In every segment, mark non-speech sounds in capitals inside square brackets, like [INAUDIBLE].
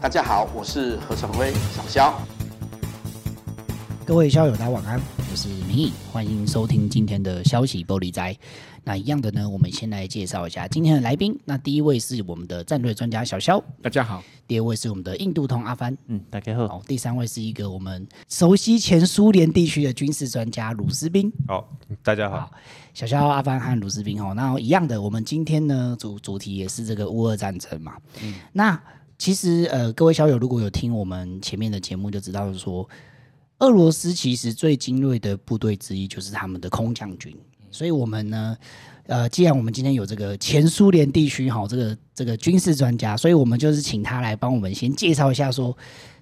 大家好，我是何成辉，小肖。各位校友，大家晚安，我是明义，欢迎收听今天的消息玻璃斋。那一样的呢，我们先来介绍一下今天的来宾。那第一位是我们的战略专家小肖，大家好；第二位是我们的印度通阿帆，嗯，大家好；好，第三位是一个我们熟悉前苏联地区的军事专家鲁斯宾，好，大家好。小肖、阿帆和鲁斯宾哦，那一样的，我们今天呢主主题也是这个乌俄战争嘛。嗯，那其实呃，各位校友如果有听我们前面的节目，就知道说，俄罗斯其实最精锐的部队之一就是他们的空降军。所以，我们呢，呃，既然我们今天有这个前苏联地区哈，这个这个军事专家，所以我们就是请他来帮我们先介绍一下，说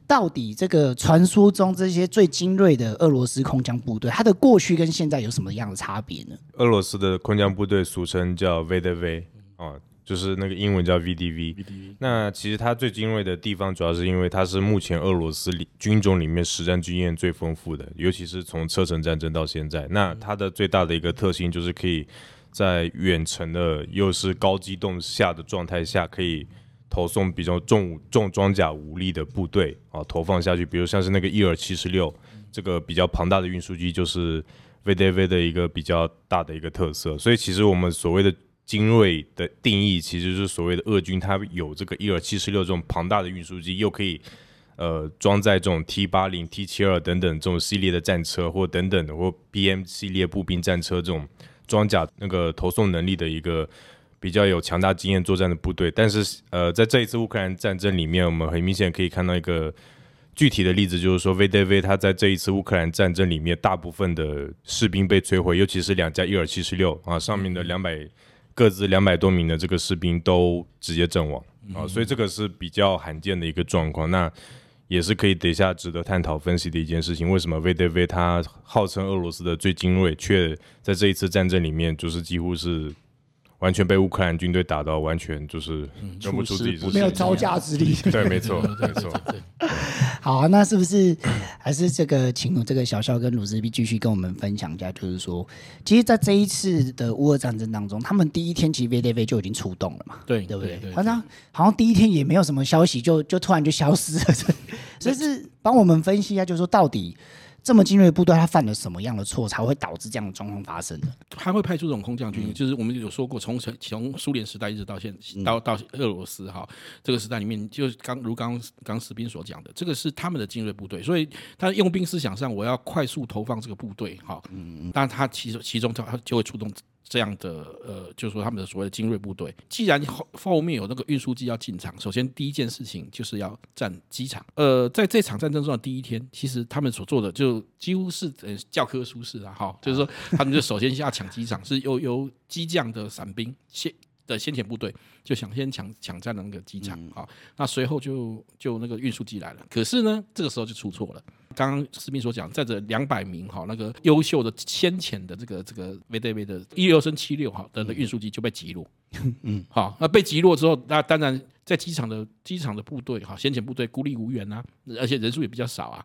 到底这个传说中这些最精锐的俄罗斯空降部队，它的过去跟现在有什么样的差别呢？俄罗斯的空降部队俗称叫 VDV 啊。就是那个英文叫 VDV，那其实它最精锐的地方，主要是因为它是目前俄罗斯里军种里面实战经验最丰富的，尤其是从车臣战争到现在。那它的最大的一个特性就是可以在远程的又是高机动下的状态下，可以投送比较重重装甲武力的部队啊投放下去，比如像是那个伊尔七十六这个比较庞大的运输机，就是 VDV 的一个比较大的一个特色。所以其实我们所谓的精锐的定义其实是所谓的俄军，它有这个伊尔七十六这种庞大的运输机，又可以呃装载这种 T 八零、T 七二等等这种系列的战车，或等等的或 BM 系列步兵战车这种装甲那个投送能力的一个比较有强大经验作战的部队。但是呃，在这一次乌克兰战争里面，我们很明显可以看到一个具体的例子，就是说 VDV 它在这一次乌克兰战争里面，大部分的士兵被摧毁，尤其是两架伊尔七十六啊上面的两百。各自两百多名的这个士兵都直接阵亡啊，所以这个是比较罕见的一个状况。那也是可以等一下值得探讨分析的一件事情。为什么 VDV 它号称俄罗斯的最精锐，却在这一次战争里面就是几乎是完全被乌克兰军队打到完全就是认不出自己是谁，没有招架之力。对，没错，没错。好啊，那是不是 [CLEARS THROAT] 还是这个，请这个小肖跟鲁斯比继续跟我们分享一下，就是说，其实，在这一次的乌俄战争当中，他们第一天其实 VDV 就已经出动了嘛，对，对不对，好像好像第一天也没有什么消息，就就突然就消失了，所以 [LAUGHS] 是帮我们分析一下，就是说到底。这么精锐的部队，他犯了什么样的错，才会导致这样的状况发生呢？他会派出这种空降军，嗯、就是我们有说过，从从苏联时代一直到现到到俄罗斯哈，这个时代里面，就刚如刚刚士兵所讲的，这个是他们的精锐部队，所以他用兵思想上，我要快速投放这个部队哈，嗯，但他其中其中他就会出动。这样的呃，就是说他们的所谓的精锐部队，既然后后面有那个运输机要进场，首先第一件事情就是要占机场。呃，在这场战争中的第一天，其实他们所做的就几乎是呃教科书式的哈，就是说他们就首先要抢机场，[LAUGHS] 是由由机降的伞兵先的先遣部队就想先抢抢占那个机场啊，那随后就就那个运输机来了，可是呢，这个时候就出错了。刚刚士兵所讲，在这两百名哈那个优秀的先遣的这个这个 VDV 的一六升七六哈的运输机就被击落，嗯，好，那被击落之后，那当然在机场的机场的部队哈先遣部队孤立无援啊，而且人数也比较少啊，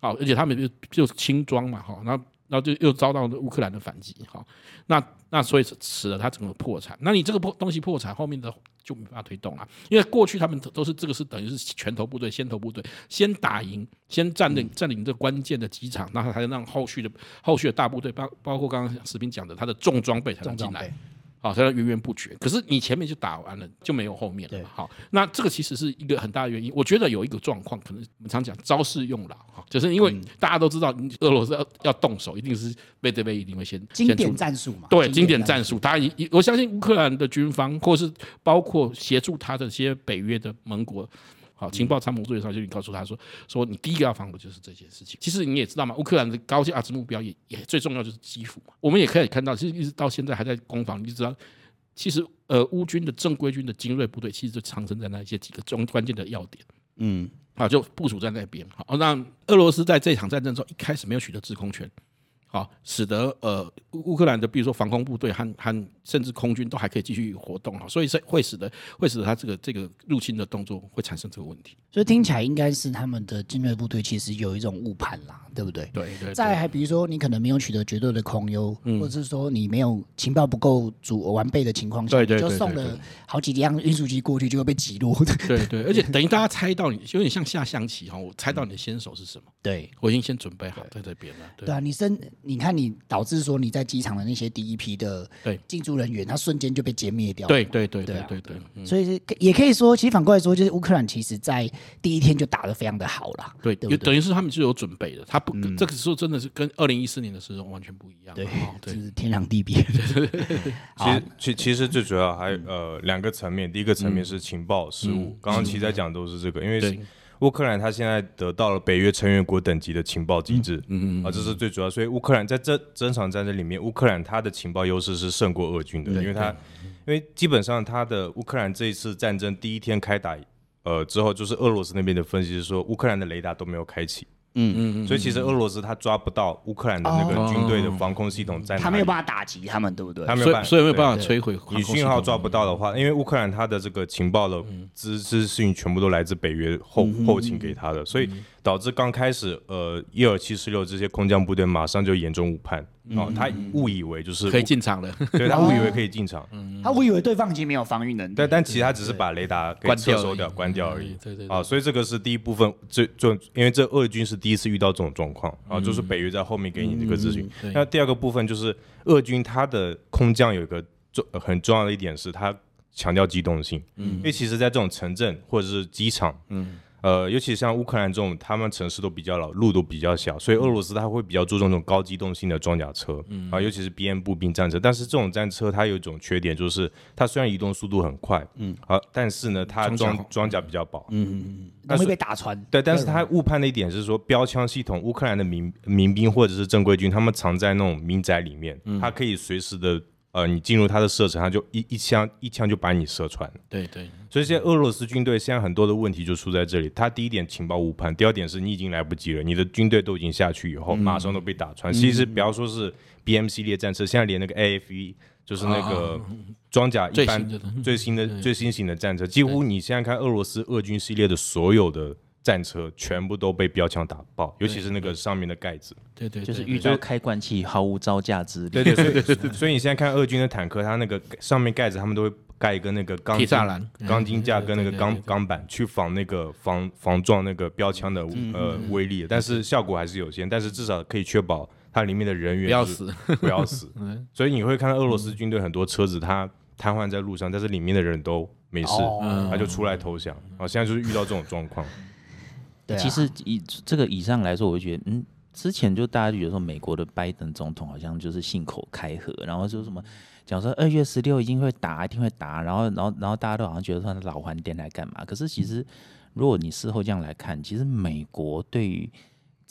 好，而且他们就就轻装嘛哈，然后然后就又遭到乌克兰的反击哈，那那所以使得他整个破产，那你这个破东西破产后面的。就没办法推动了，因为过去他们都是这个是等于是拳头部队、先头部队，先打赢、先占领占领这关键的机场，然后才能让后续的后续的大部队，包包括刚刚史斌讲的，他的重装备才能进来。好，才能源源不绝。可是你前面就打完了，就没有后面了。对，好，那这个其实是一个很大的原因。我觉得有一个状况，可能我们常讲招式用老，哈，就是因为大家都知道，俄罗斯要要动手，一定是 VDV 一定会先经典战术嘛。对，经典战术，他一我相信乌克兰的军方，或是包括协助他的这些北约的盟国。好，情报参谋队上就你告诉他说，说你第一个要防的就是这件事情。其实你也知道嘛，乌克兰的高价值目标也也最重要就是基辅嘛。我们也可以看到，其实一直到现在还在攻防。你就知道，其实呃，乌军的正规军的精锐部队，其实就藏身在那些几个中关键的要点。嗯，好，就部署在那边。好，那俄罗斯在这场战争中一开始没有取得制空权。好，使得呃乌克兰的比如说防空部队和和甚至空军都还可以继续活动哈，所以是会使得会使得他这个这个入侵的动作会产生这个问题。所以听起来应该是他们的精锐部队其实有一种误判啦，对不对？对对，对。再还比如说你可能没有取得绝对的空优，嗯、或者是说你没有情报不够足完备的情况下，对对，就送了好几辆运输机过去就会被击落。对，对对，而且等于大家猜到你有点像下象棋哈，我猜到你的先手是什么？对，我已经先准备好在这边了。对，对啊，你生你看你导致说你在机场的那些第一批的进驻人员，他瞬间就被歼灭掉。对对对对对对，所以也可以说，其实反过来说，就是乌克兰其实在第一天就打得非常的好了。对，等于是他们是有准备的，他不这个时候真的是跟二零一四年的时候完全不一样。对，就是天壤地别。[LAUGHS] 其实其其实最主要还呃两个层面，第一个层面是情报失误，刚刚其实在讲都是这个，因为是。乌克兰他现在得到了北约成员国等级的情报机制，嗯嗯啊，这是最主要。所以乌克兰在这这场战争里面，乌克兰他的情报优势是胜过俄军的，因为他因为基本上他的乌克兰这一次战争第一天开打，呃之后就是俄罗斯那边的分析是说，乌克兰的雷达都没有开启。嗯嗯嗯，所以其实俄罗斯他抓不到乌克兰的那个军队的防空系统在哪里，他没有办法打击他们，对不对？他没有办法，所以没有办法摧毁。你信号抓不到的话，因为乌克兰他的这个情报的资资讯全部都来自北约后后勤给他的，所以。导致刚开始，呃，伊尔七十六这些空降部队马上就严重误判，哦，他误以为就是可以进场了，[LAUGHS] 对，他误以为可以进场，他误以为对方已经没有防御能力，对，但其实他只是把雷达给撤收掉、关掉而已，对对，啊，所以这个是第一部分，最最，因为这俄军是第一次遇到这种状况，啊，就是北约在后面给你这个资讯。那第二个部分就是俄军他的空降有一个重很重要的一点是，他强调机动性，嗯，因为其实在这种城镇或者是机场，嗯。呃，尤其像乌克兰这种，他们城市都比较老，路都比较小，所以俄罗斯他会比较注重这种高机动性的装甲车，嗯、啊，尤其是 BM 步兵战车。但是这种战车它有一种缺点，就是它虽然移动速度很快，嗯，好、啊，但是呢，它装装甲比较薄，嗯嗯嗯，它会被打穿。对，但是它误判的一点是说，标枪系统，乌克兰的民民兵或者是正规军，他们藏在那种民宅里面，嗯、它可以随时的。呃，你进入他的射程，他就一一枪一枪就把你射穿。对对，所以现在俄罗斯军队现在很多的问题就出在这里。他第一点情报误判，第二点是你已经来不及了，你的军队都已经下去以后，马上都被打穿。其实不要说是 BM 系列战车，现在连那个 AFV 就是那个装甲一般最新的最新型的战车，几乎你现在看俄罗斯俄军系列的所有的。战车全部都被标枪打爆，尤其是那个上面的盖子，对对，就是遇到开罐器毫无招架之力。对对对对，[LAUGHS] 所以你现在看俄军的坦克，它那个上面盖子，他们都会盖一个那个钢筋栅栏、钢筋架跟那个钢钢板，去防那个防防撞那个标枪的呃威力，但是效果还是有限，但是至少可以确保它里面的人员不要死，不要死。[LAUGHS] 所以你会看到俄罗斯军队很多车子它瘫痪在路上，但是里面的人都没事，他就出来投降。啊，现在就是遇到这种状况。其实以这个以上来说，我就觉得，嗯，之前就大家就觉得说，美国的拜登总统好像就是信口开河，然后就什么讲说二月十六一定会打，一定会打，然后然后然后大家都好像觉得说老还电来干嘛？可是其实，如果你事后这样来看，其实美国对于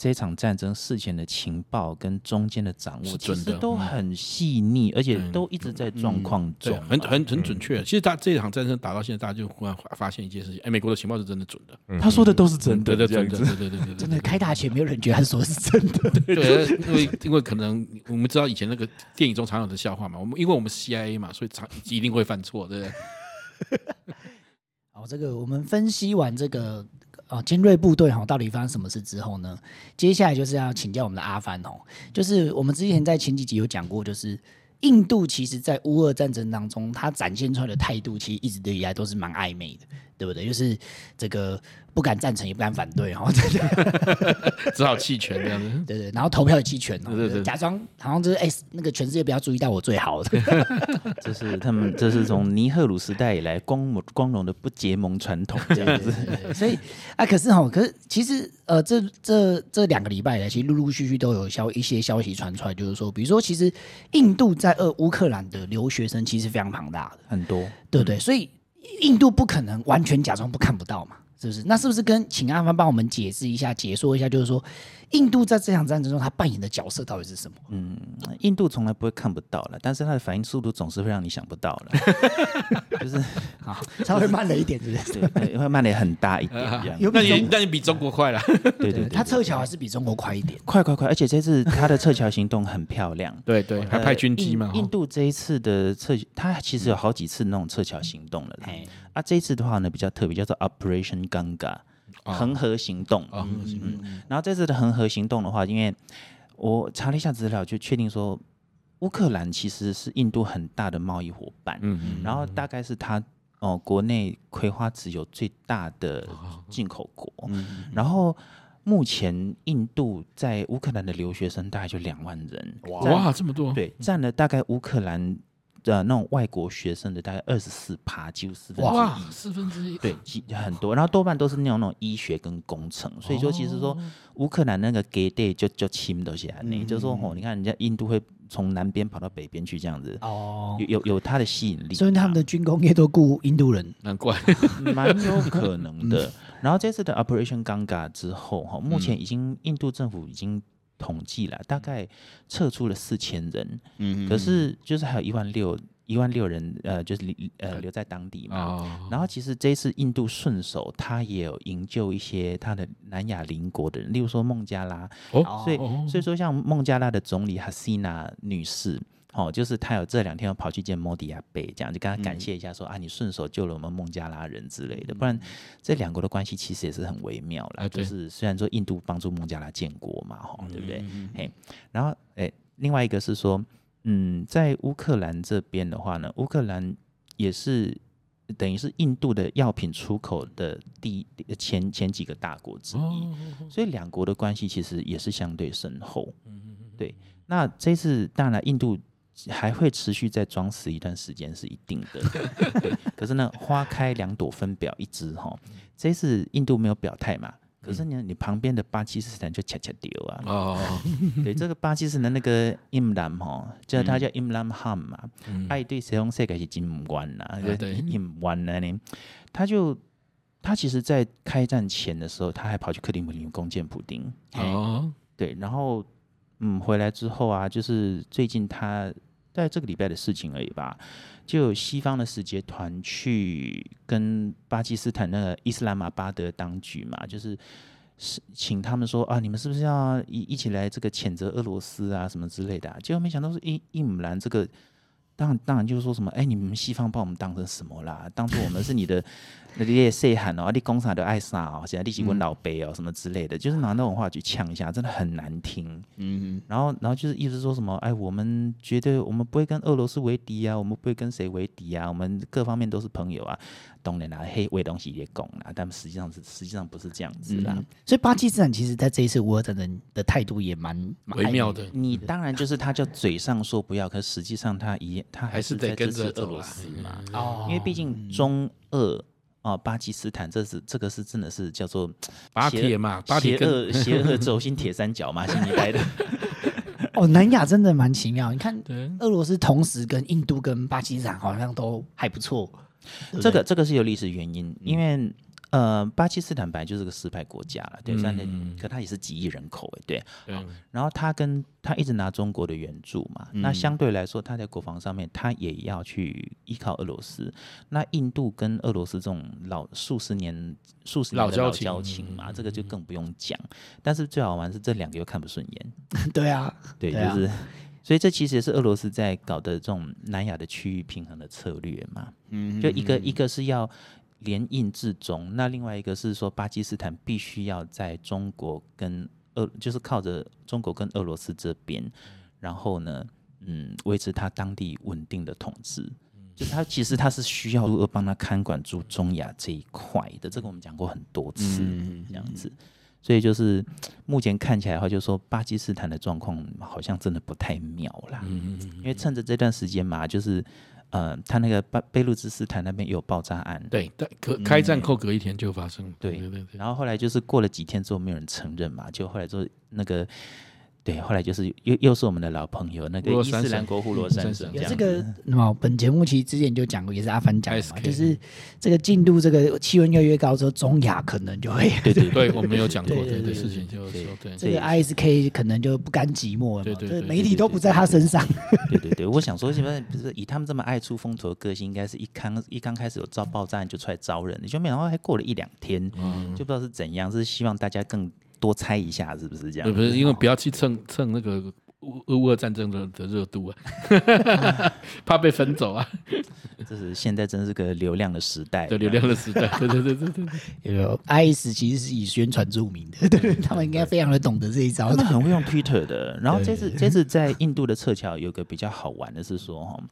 这场战争事前的情报跟中间的掌握，其实都很细腻，而且都一直在状况中，很很很准确。其实他这场战争打到现在，大家就忽然发现一件事情：哎，美国的情报是真的准的。他说的都是真的，对对对对对对对，真的开大前没有人觉得他说的是真的。[LAUGHS] 对，因为因为可能我们知道以前那个电影中常有的笑话嘛，我们因为我们 CIA 嘛，所以常一定会犯错，对不对？[LAUGHS] 好，这个我们分析完这个。哦，尖锐部队哈，到底发生什么事之后呢？接下来就是要请教我们的阿凡哦，就是我们之前在前几集有讲过，就是印度其实在乌俄战争当中，它展现出来的态度，其实一直以来都是蛮暧昧的，对不对？就是这个。不敢赞成，也不敢反对，哈，[LAUGHS] 只好弃权这样子。[LAUGHS] 对对，然后投票也弃权，对对对，假装好像就是哎，那个全世界不要注意到我最好的。[LAUGHS] 这是他们，这是从尼赫鲁时代以来光光荣的不结盟传统这样子。所以啊，可是哈，可是其实呃，这这这两个礼拜来，其实陆陆续续都有消一些消息传出来，就是说，比如说，其实印度在俄乌克兰的留学生其实非常庞大的，很多，对不对？所以印度不可能完全假装不看不到嘛。是不是？那是不是跟请阿帆帮我们解释一下、解说一下，就是说，印度在这场战争中他扮演的角色到底是什么？嗯，印度从来不会看不到了，但是他的反应速度总是会让你想不到了，[LAUGHS] 就是啊，稍微慢了一点，是不是？对，会慢了很大一点这样。有那你那你比中国快了，对对，他撤侨还是比中国快一点，快快快！而且这次他的撤侨行动很漂亮，对对，还派军机嘛。印度这一次的撤，他其实有好几次那种撤侨行动了啦。啊，这一次的话呢比较特别，叫做 Operation Ganga。恒河行动，嗯，然后这次的恒河行动的话，因为我查了一下资料，就确定说乌克兰其实是印度很大的贸易伙伴，嗯嗯，然后大概是他哦国内葵花籽油最大的进口国，嗯，然后目前印度在乌克兰的留学生大概就两万人，哇，这么多，对，占了大概乌克兰。呃，那种外国学生的大概二十四趴，几乎四分之一，哇，四分之一，对，很多，然后多半都是那种那种医学跟工程，所以说其实说乌克兰那个给 day 就就轻都些，你就说哦，你看人家印度会从南边跑到北边去这样子，哦，有有有它的吸引力，所以他们的军工业都雇印度人，难怪，[LAUGHS] 蛮有可能的。[LAUGHS] 然后这次的 Operation Ganga 之后，哈，目前已经印度政府已经。统计了，大概撤出了四千人，嗯，可是就是还有一万六一万六人，呃，就是呃留在当地嘛。哦、然后其实这次印度顺手，他也有营救一些他的南亚邻国的人，例如说孟加拉，哦，所以所以说像孟加拉的总理哈西娜女士。哦，就是他有这两天要跑去见莫迪亚贝，这样就跟他感谢一下说，说、嗯、啊，你顺手救了我们孟加拉人之类的，不然这两国的关系其实也是很微妙啦。啊、就是虽然说印度帮助孟加拉建国嘛，哈，对不对？嗯、嘿，然后诶，另外一个是说，嗯，在乌克兰这边的话呢，乌克兰也是等于是印度的药品出口的第前前几个大国之一，哦、所以两国的关系其实也是相对深厚。嗯、对，那这次当然印度。还会持续再装死一段时间是一定的，[LAUGHS] 对。可是呢，花开两朵，分表一枝哈。这次印度没有表态嘛？可是呢，你旁边的巴基斯坦就恰恰丢啊。哦，[LAUGHS] 对，这个巴基斯坦那个伊姆兰哈，叫他叫伊姆兰汗嘛。爱对谁用谁改是金姆关呐？对，伊姆关呢？他就他其实，在开战前的时候，他还跑去克里姆林宫见普丁。哦，对，然后嗯，回来之后啊，就是最近他。在这个礼拜的事情而已吧，就西方的使节团去跟巴基斯坦那个伊斯兰马巴德当局嘛，就是是请他们说啊，你们是不是要一一起来这个谴责俄罗斯啊什么之类的啊？结果没想到是伊伊姆兰这个，当当然就是说什么，哎，你们西方把我们当成什么啦？当做我们是你的。那你也细喊哦，你讲啥都爱啥哦，现在你是问老辈哦，什么之类的，就是拿那种话去呛一下，真的很难听。嗯，然后，然后就是意思说什么，哎，我们觉得我们不会跟俄罗斯为敌啊，我们不会跟谁为敌啊，我们各方面都是朋友啊。当然啦，黑为东西也拱啦，但实际上是实际上不是这样子啦。所以巴基斯坦其实在这一次乌俄战争的态度也蛮微妙的。你当然就是他就嘴上说不要，可实际上他一他还是在支持俄罗斯嘛。哦，因为毕竟中俄。哦，巴基斯坦，这是这个是真的是叫做巴铁嘛，邪恶邪恶轴心铁三角嘛，[LAUGHS] 新一代的。[LAUGHS] 哦，南亚真的蛮奇妙。你看，俄罗斯同时跟印度跟巴基斯坦好像都还不错。这个这个是有历史原因，因为。呃，巴基斯坦本来就是个失败国家了，对，但是、嗯、可他也是几亿人口，哎，对，好然后他跟他一直拿中国的援助嘛，嗯、那相对来说，他在国防上面，他也要去依靠俄罗斯。那印度跟俄罗斯这种老数十年、数十年的老交情嘛，这个就更不用讲。但是最好玩是这两个又看不顺眼，[LAUGHS] 对啊，[LAUGHS] 对，就是，啊、所以这其实也是俄罗斯在搞的这种南亚的区域平衡的策略嘛，嗯，就一个一个是要。联印制中，那另外一个是说，巴基斯坦必须要在中国跟俄，就是靠着中国跟俄罗斯这边，然后呢，嗯，维持他当地稳定的统治。就是他其实他是需要如何帮他看管住中亚这一块的，这个我们讲过很多次，这样子。所以就是目前看起来的话，就是说巴基斯坦的状况好像真的不太妙啦。因为趁着这段时间嘛，就是。呃，他那个巴贝鲁兹斯坦那边有爆炸案，对，但可开战后隔一天就发生，对对对。然后后来就是过了几天之后，没有人承认嘛，就后来就那个对，后来就是又又是我们的老朋友，那个伊斯兰国护 [LAUGHS] 罗珊珊，有这个，那么本节目其实之前就讲过，也是阿凡讲的嘛，就是这个进入这个气温越来越高之后，中亚可能就会对对对，我们有讲过这个事情，就说对。这个 ISK 可能就不甘寂寞了，对对，媒体都不在他身上，对对对，我想说，什么不是以他们这么爱出风头的个性，应该是一刚一刚开始有遭爆炸就出来招人，你就没想到还过了一两天，就不知道是怎样，是希望大家更。多猜一下是不是这样？不是，因为不要去蹭蹭那个乌乌俄战争的的热度啊，[LAUGHS] 怕被分走啊。这是现在真是个流量的时代，对流量的时代。[LAUGHS] 对对对对对，有 IS 其实是以宣传著名的，对他们应该非常的懂得这一招，他们很会用 Twitter 的。然后这次这次在印度的撤侨有个比较好玩的是说哈，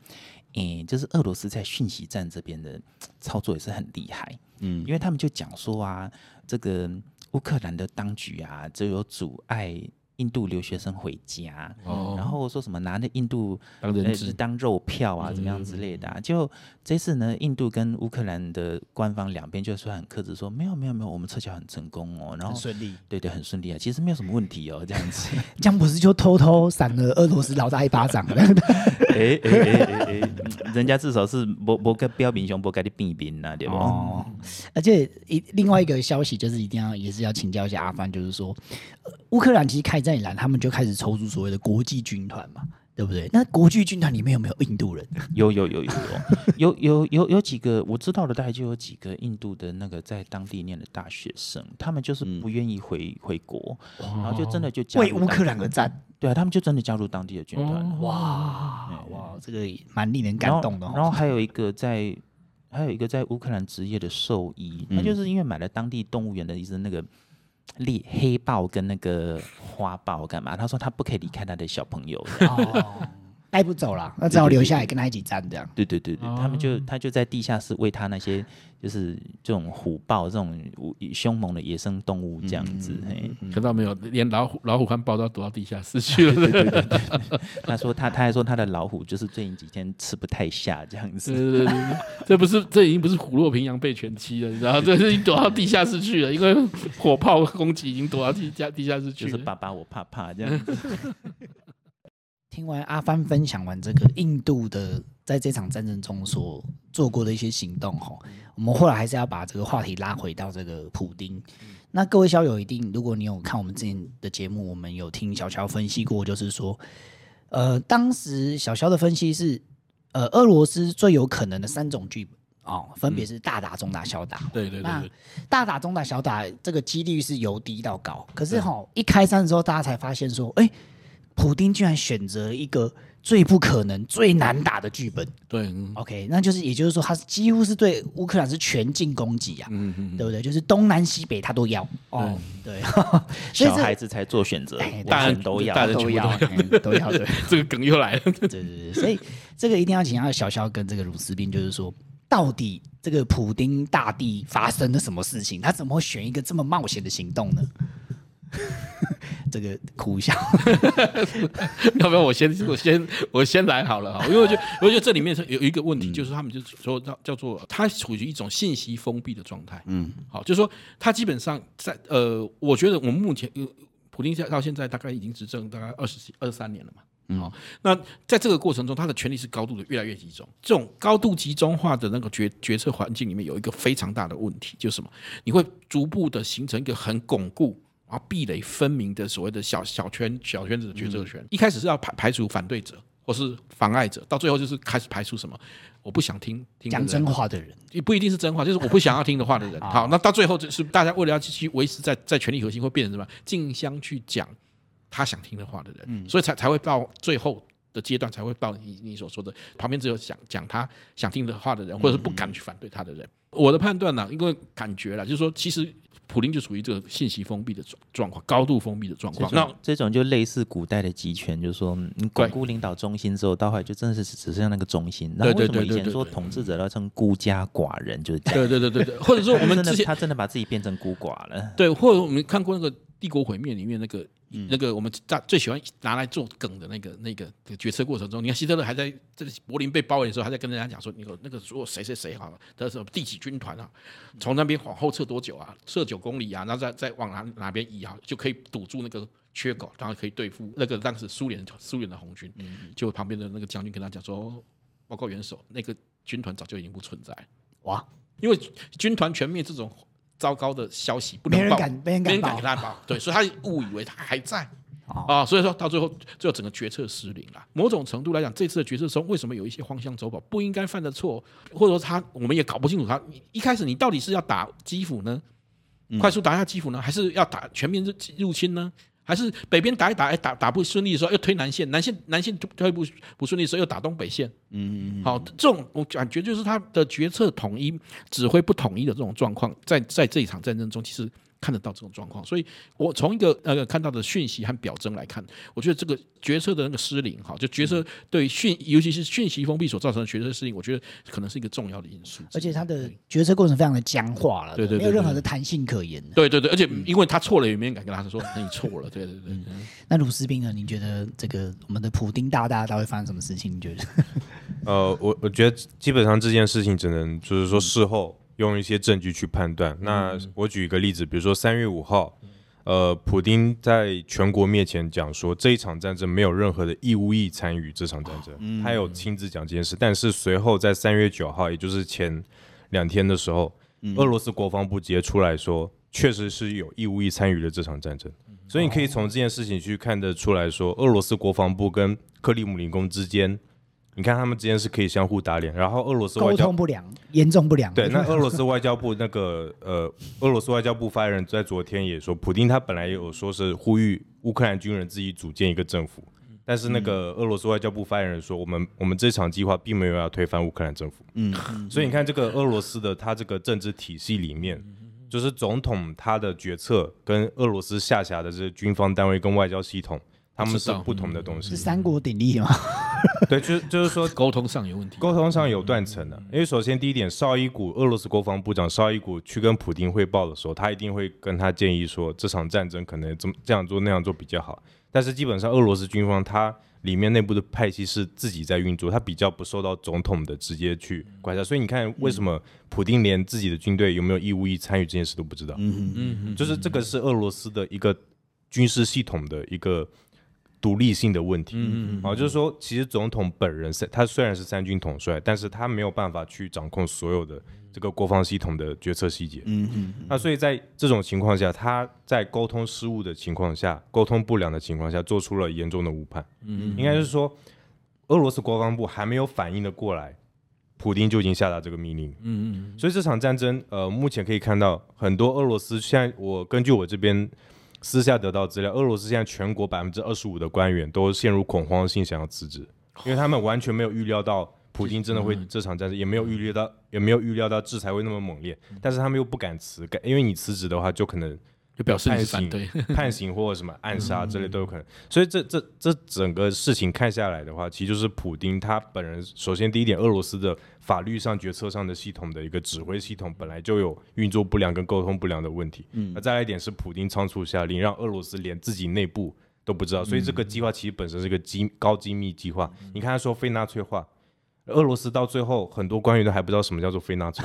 嗯，就是俄罗斯在讯息站这边的操作也是很厉害，嗯，因为他们就讲说啊，这个。乌克兰的当局啊，就有阻碍印度留学生回家，哦、然后说什么拿那印度当人质、呃、当肉票啊，怎么样之类的、啊。嗯、就这次呢，印度跟乌克兰的官方两边就说很克制，说没有没有没有，我们撤侨很成功哦，然后顺利，对对，很顺利啊，其实没有什么问题哦，这样子，[LAUGHS] 这样不是就偷偷闪了俄罗斯老大一巴掌了？哎哎哎哎哎，人家至少是不不跟标兵熊不跟你兵兵呐，对不？哦，而且一另外一个消息就是一定要也是要请教一下阿帆，就是说乌克兰其实开在南，他们就开始抽出所谓的国际军团嘛，对不对？那国际军团里面有没有印度人？[LAUGHS] 有有有有有有有有几个我知道的，大概就有几个印度的那个在当地念的大学生，他们就是不愿意回回国，然后就真的就为乌克兰而战。对啊，他们就真的加入当地的军团。哇哇，这个蛮令人感动的。然后还有一个在，还有一个在乌克兰职业的兽医，他就是因为买了当地动物园的一只那个。立黑豹跟那个花豹干嘛？他说他不可以离开他的小朋友，带不走了，那只好留下来跟他一起站这样。对对对对，他们就他就在地下室喂他那些。就是这种虎豹这种凶猛的野生动物这样子，看到没有？连老虎、老虎和豹都要躲到地下室去了。对对对对，[LAUGHS] 他说他他还说他的老虎就是最近几天吃不太下这样子。对对对，这不是这已经不是虎落平阳被犬欺了，然后 [LAUGHS] 这是已经躲到地下室去了，因为火炮攻击已经躲到地下地下室去了。就是爸爸我怕怕这样子。[LAUGHS] 听完阿帆分享完这个印度的在这场战争中所做过的一些行动哈，我们后来还是要把这个话题拉回到这个普丁。那各位小友一定，如果你有看我们之前的节目，我们有听小乔分析过，就是说，呃，当时小乔的分析是，呃，俄罗斯最有可能的三种剧本哦，分别是大打、中打、小打。对对对，那大打、中打、小打这个几率是由低到高，可是哈，一开战之后，大家才发现说，哎。普丁居然选择一个最不可能、最难打的剧本。对，OK，那就是也就是说，他是几乎是对乌克兰是全境攻击啊，嗯嗯，对不对？就是东南西北他都要。哦，对，[LAUGHS] 小孩子才做选择，大人都要，大人都要，都要。对，[LAUGHS] 这个梗又来了。对对对，所以这个一定要请教小肖跟这个鲁斯宾，就是说，到底这个普丁大帝发生了什么事情？他怎么会选一个这么冒险的行动呢？[LAUGHS] 这个苦笑，[LAUGHS] 要不要我先我先我先来好了哈，因为我觉得我觉得这里面是有一个问题，嗯、就是他们就是说叫叫做他处于一种信息封闭的状态，嗯，好，就是说他基本上在呃，我觉得我们目前普丁到现在大概已经执政大概二十二三年了嘛，嗯，好，那在这个过程中，他的权力是高度的越来越集中，这种高度集中化的那个决决策环境里面有一个非常大的问题，就是什么？你会逐步的形成一个很巩固。然后壁垒分明的所谓的小小圈小圈子的决策权，嗯、一开始是要排排除反对者或是妨碍者，到最后就是开始排除什么我不想听听讲真话的人，也不一定是真话，就是我不想要听的话的人。[LAUGHS] 好，那到最后就是大家为了要继续维持在在权力核心，会变成什么？竞相去讲他想听的话的人，嗯、所以才才会到最后的阶段，才会到你你所说的旁边只有想讲他想听的话的人，或者是不敢去反对他的人。嗯、我的判断呢，因为感觉了，就是说其实。普林就属于这个信息封闭的状状况，高度封闭的状况。那这种就类似古代的集权，就是说你巩固领导中心之后，到后来就真的是只剩下那个中心。然后为什么以前说统治者要称孤家寡人，就是这样。对对对对对，或者说我们之前他真的把自己变成孤寡了。对，或者我们看过那个。帝国毁灭里面那个、嗯、那个我们大最喜欢拿来做梗的那个那个决策过程中，你看希特勒还在这个柏林被包围的时候，还在跟人家讲说，那个那个说谁谁谁好了，他说第几军团啊，从那边往后撤多久啊，撤九公里啊，然后再再往哪哪边移啊，就可以堵住那个缺口，然后可以对付那个当时苏联苏联的红军。就旁边的那个将军跟他讲说：“报告元首，那个军团早就已经不存在。”哇！因为军团全灭这种糟糕的消息不能报，没人敢，没人敢给他报。对，所以他误以为他还在。啊，所以说到最后，最后整个决策失灵了。某种程度来讲，这次的决策中，为什么有一些荒腔走板、不应该犯的错，或者说他，我们也搞不清楚他一开始你到底是要打基辅呢，快速打下基辅呢，还是要打全面入入侵呢？还是北边打一打，哎，打打不顺利的时候又推南线，南线南线推不不顺利的时候又打东北线。嗯嗯，好，这种我感觉就是他的决策统一、指挥不统一的这种状况，在在这一场战争中，其实。看得到这种状况，所以我从一个呃看到的讯息和表征来看，我觉得这个决策的那个失灵哈，就决策对讯，尤其是讯息封闭所造成的决策失灵，我觉得可能是一个重要的因素。而且他的决策过程非常的僵化了，对对，没有任何的弹性可言。对对对，而且因为他错了，也没人敢跟他说你错了。对对对。那鲁斯宾呢？你觉得这个我们的普丁大大他会发生什么事情？你觉得？[LAUGHS] 呃，我我觉得基本上这件事情只能就是说事后。用一些证据去判断。那我举一个例子，比如说三月五号，呃，普丁在全国面前讲说，这一场战争没有任何的义务役参与这场战争，他有亲自讲这件事。但是随后在三月九号，也就是前两天的时候，俄罗斯国防部直接出来说，确实是有义务役参与了这场战争。所以你可以从这件事情去看得出来说，俄罗斯国防部跟克里姆林宫之间。你看他们之间是可以相互打脸，然后俄罗斯外交沟通不良，严重不良。对，那俄罗斯外交部那个呃，俄罗斯外交部发言人在昨天也说，普京他本来也有说是呼吁乌克兰军人自己组建一个政府，但是那个俄罗斯外交部发言人说，我们我们这场计划并没有要推翻乌克兰政府。嗯，所以你看这个俄罗斯的他这个政治体系里面，就是总统他的决策跟俄罗斯下辖的这些军方单位跟外交系统。他们是不同的东西，是三国鼎立吗？[LAUGHS] 对，就就是说沟通上有问题，沟通上有断层的。因为首先第一点，绍伊古俄罗斯国防部长绍伊古去跟普丁汇报的时候，他一定会跟他建议说，这场战争可能这么这样做那样做比较好。但是基本上俄罗斯军方他里面内部的派系是自己在运作，他比较不受到总统的直接去管辖。所以你看，为什么普丁连自己的军队有没有义务役参与这件事都不知道？嗯嗯，就是这个是俄罗斯的一个军事系统的一个。独立性的问题，嗯嗯，啊，就是说，其实总统本人是，他虽然是三军统帅，但是他没有办法去掌控所有的这个国防系统的决策细节，嗯嗯，那所以在这种情况下，他在沟通失误的情况下，沟通不良的情况下，做出了严重的误判，嗯嗯，应该是说，俄罗斯国防部还没有反应的过来，普丁就已经下达这个命令，嗯嗯，所以这场战争，呃，目前可以看到很多俄罗斯，现在我根据我这边。私下得到资料，俄罗斯现在全国百分之二十五的官员都陷入恐慌性想要辞职，因为他们完全没有预料到普京真的会这场战争，也没有预料到，也没有预料到制裁会那么猛烈，但是他们又不敢辞，因为你辞职的话就可能。就表示判刑，[LAUGHS] [LAUGHS] 判刑或者什么暗杀之类都有可能。所以这这这整个事情看下来的话，其实就是普丁他本人。首先第一点，俄罗斯的法律上、决策上的系统的一个指挥系统本来就有运作不良跟沟通不良的问题。那再来一点是普丁仓促下令，让俄罗斯连自己内部都不知道。所以这个计划其实本身是个机高机密计划。你看他说非纳粹化。俄罗斯到最后，很多官员都还不知道什么叫做非纳粹，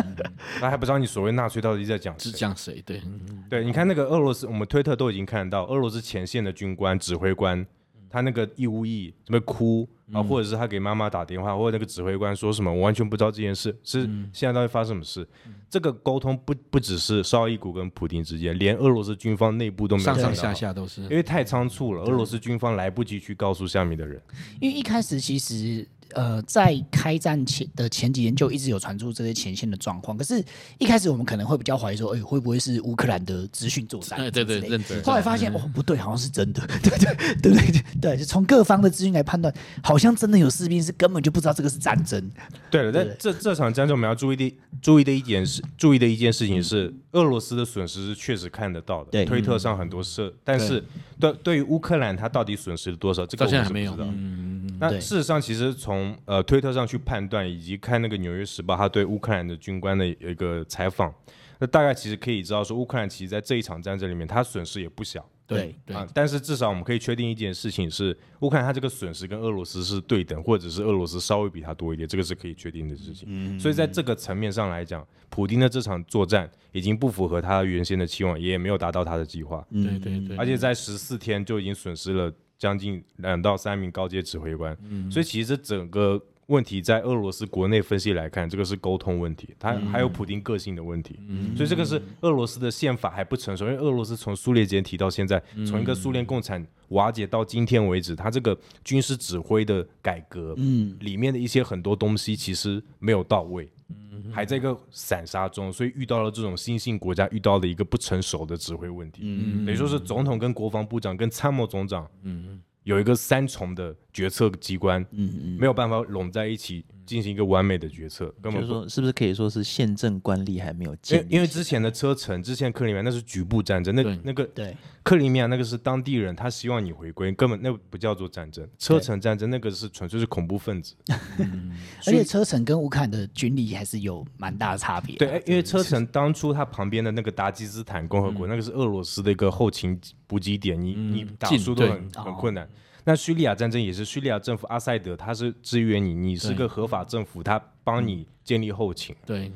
[LAUGHS] 他还不知道你所谓纳粹到底在讲是讲谁？对，对，你看那个俄罗斯，我们推特都已经看到，俄罗斯前线的军官、指挥官，他那个义务役怎么哭啊，或者是他给妈妈打电话，或者那个指挥官说什么，我完全不知道这件事是现在到底发生什么事。这个沟通不不只是绍伊古跟普丁之间，连俄罗斯军方内部都没有上上下下都是，因为太仓促了，俄罗斯军方来不及去告诉下面的人，因为一开始其实。呃，在开战前的前几天就一直有传出这些前线的状况，可是，一开始我们可能会比较怀疑说，哎，会不会是乌克兰的资讯作战？对对对，认真。后来发现，哦，不对，好像是真的，[LAUGHS] 对对对对对对，就从各方的资讯来判断，好像真的有士兵是根本就不知道这个是战争。对了，但这这场战争我们要注意的注意的一点是，注意的一件事情是，俄罗斯的损失是确实看得到的，对，推特上很多事，但是对对于乌克兰，他到底损失了多少，这个我们是不知道。嗯嗯。那事实上，其实从呃推特上去判断，以及看那个《纽约时报》他对乌克兰的军官的一个采访，那大概其实可以知道说，乌克兰其实在这一场战争里面，他损失也不小。对对啊，但是至少我们可以确定一件事情是，乌克兰他这个损失跟俄罗斯是对等，或者是俄罗斯稍微比他多一点，这个是可以确定的事情。嗯，所以在这个层面上来讲，普丁的这场作战已经不符合他原先的期望，也没有达到他的计划。对对对，而且在十四天就已经损失了将近两到三名高阶指挥官。嗯，所以其实这整个。问题在俄罗斯国内分析来看，这个是沟通问题，它还有普丁个性的问题，嗯、所以这个是俄罗斯的宪法还不成熟，因为俄罗斯从苏联解体到现在，从一个苏联共产瓦解到今天为止，它这个军事指挥的改革，嗯，里面的一些很多东西其实没有到位，还在一个散沙中，所以遇到了这种新兴国家遇到了一个不成熟的指挥问题，嗯，等于说是总统跟国防部长跟参谋总长，嗯。有一个三重的决策机关，嗯嗯，没有办法拢在一起进行一个完美的决策，根本就是说，是不是可以说是宪政官吏还没有建立？因为之前的车臣，之前克里米亚那是局部战争，那那个对。克里米亚那个是当地人，他希望你回归，根本那不叫做战争。车臣战争那个是纯粹是恐怖分子，嗯、而且车臣跟乌克兰的军力还是有蛮大的差别、啊。对，因为车臣当初他旁边的那个达吉斯坦共和国，嗯、那个是俄罗斯的一个后勤补给点，你、嗯、你打输都很很困难。那叙利亚战争也是叙利亚政府阿塞德，他是支援你，你是个合法政府，他帮你建立后勤。对，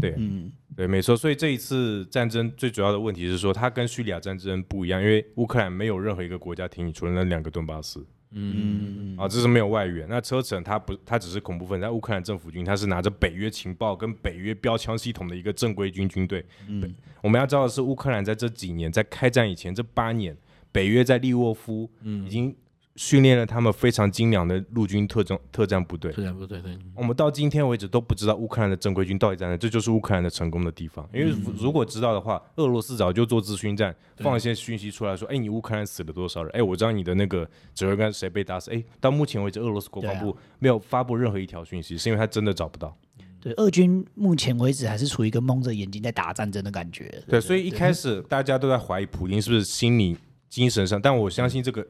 对，嗯，对，没错。所以这一次战争最主要的问题是说，它跟叙利亚战争不一样，因为乌克兰没有任何一个国家挺你，除了那两个顿巴斯。嗯，啊，这是没有外援。那车臣他不，他只是恐怖分子，但乌克兰政府军他是拿着北约情报跟北约标枪系统的一个正规军军队。嗯，我们要知道的是，乌克兰在这几年，在开战以前这八年，北约在利沃夫，嗯，已经。训练了他们非常精良的陆军特种特战部队。特战部队，对。我们到今天为止都不知道乌克兰的正规军到底在哪，这就是乌克兰的成功的地方。因为如果知道的话，俄罗斯早就做资讯战，放一些讯息出来说：“哎，你乌克兰死了多少人？哎，我知道你的那个指挥官谁被打死。”哎，到目前为止，俄罗斯国防部没有发布任何一条讯息，是因为他真的找不到。对，俄军目前为止还是处于一个蒙着眼睛在打战争的感觉。对，所以一开始大家都在怀疑普京是不是心理、精神上，但我相信这个。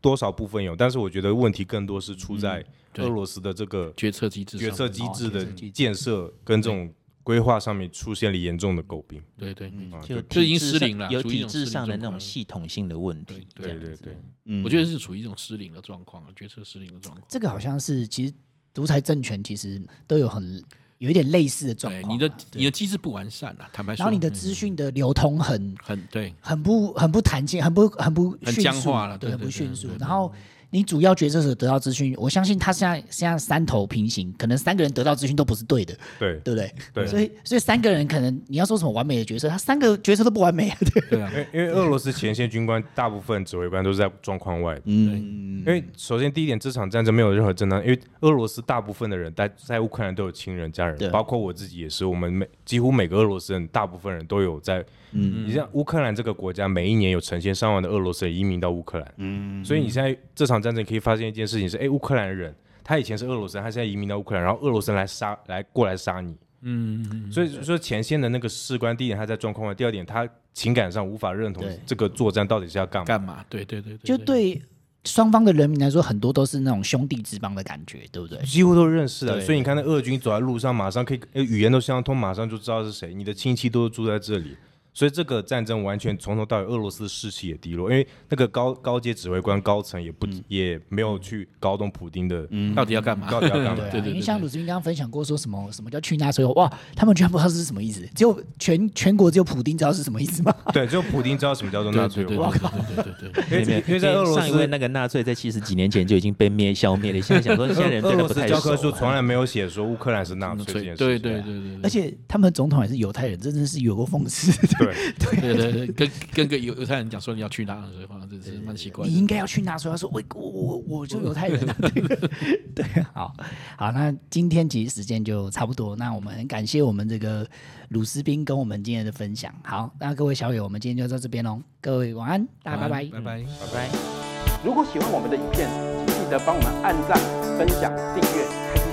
多少部分有，但是我觉得问题更多是出在俄罗斯的这个决策机制、决策机制的建设跟这种规划上面出现了严重的诟病。对对，就就已经失灵了，有体制上的那种系统性的问题。对对对，嗯，我觉得是处于一种失灵的状况，决策失灵的状况。这个好像是其实独裁政权其实都有很。有一点类似的状况，你的你的机制不完善啊，坦白说，然后你的资讯的流通很很对，很不很不弹性，很不很不很僵化了，对，很不迅速，然后。你主要决策者得到资讯，我相信他现在现在三头平行，可能三个人得到资讯都不是对的，对对不对？对，所以所以三个人可能你要说什么完美的决策，他三个决策都不完美啊，[LAUGHS] 对，对？啊，因为因为俄罗斯前线军官大部分指挥官都是在状况外，嗯，因为首先第一点，这场战争没有任何正当，因为俄罗斯大部分的人在在乌克兰都有亲人家人，包括我自己也是，我们每几乎每个俄罗斯人大部分人都有在。嗯，你像乌克兰这个国家，每一年有成千上万的俄罗斯人移民到乌克兰。嗯，所以你现在这场战争可以发现一件事情是，哎，乌克兰人他以前是俄罗斯人，他现在移民到乌克兰，然后俄罗斯人来杀来过来杀你。嗯，所以说前线的那个士官，第一点他在状况外，第二点他情感上无法认同这个作战到底是要干嘛？干嘛？对对对，对，就对双方的人民来说，很多都是那种兄弟之邦的感觉，对不对？几乎都认识的，所以你看那俄军走在路上，马上可以语言都相通，马上就知道是谁，你的亲戚都住在这里。所以这个战争完全从头到尾，俄罗斯士气也低落，因为那个高高阶指挥官高层也不、嗯、也没有去搞懂普丁的、嗯、到底要干嘛，到底要干嘛。[LAUGHS] 对，对，对，因为像鲁斯宾刚刚分享过，说什么什么叫去纳粹？哇，他们居然不知道是什么意思，只有全全国只有普丁知道是什么意思吗？[LAUGHS] 对，只有普丁知道什么叫做纳粹。我靠，对对对对，对，因为在俄罗斯上一位那个纳粹在七十几年前就已经被灭消灭了。现在想说，现在人对的不太熟。俄罗斯教科书从来没有写说乌克兰是纳粹这件事。对对对对，而且 [LAUGHS] 他们总统也是犹太人，真的是有过讽刺。对对对。跟跟个犹犹太人讲说你要去纳粹，好像真是蛮奇怪。你应该要去哪？所以，他说我我我我就犹太人。[LAUGHS] 对，好好，那今天其实时间就差不多，那我们很感谢我们这个鲁斯宾跟我们今天的分享。好，那各位小友，我们今天就到这边喽。各位晚安，大家拜拜，拜拜，拜拜。如果喜欢我们的影片，请记得帮我们按赞、分享、订阅。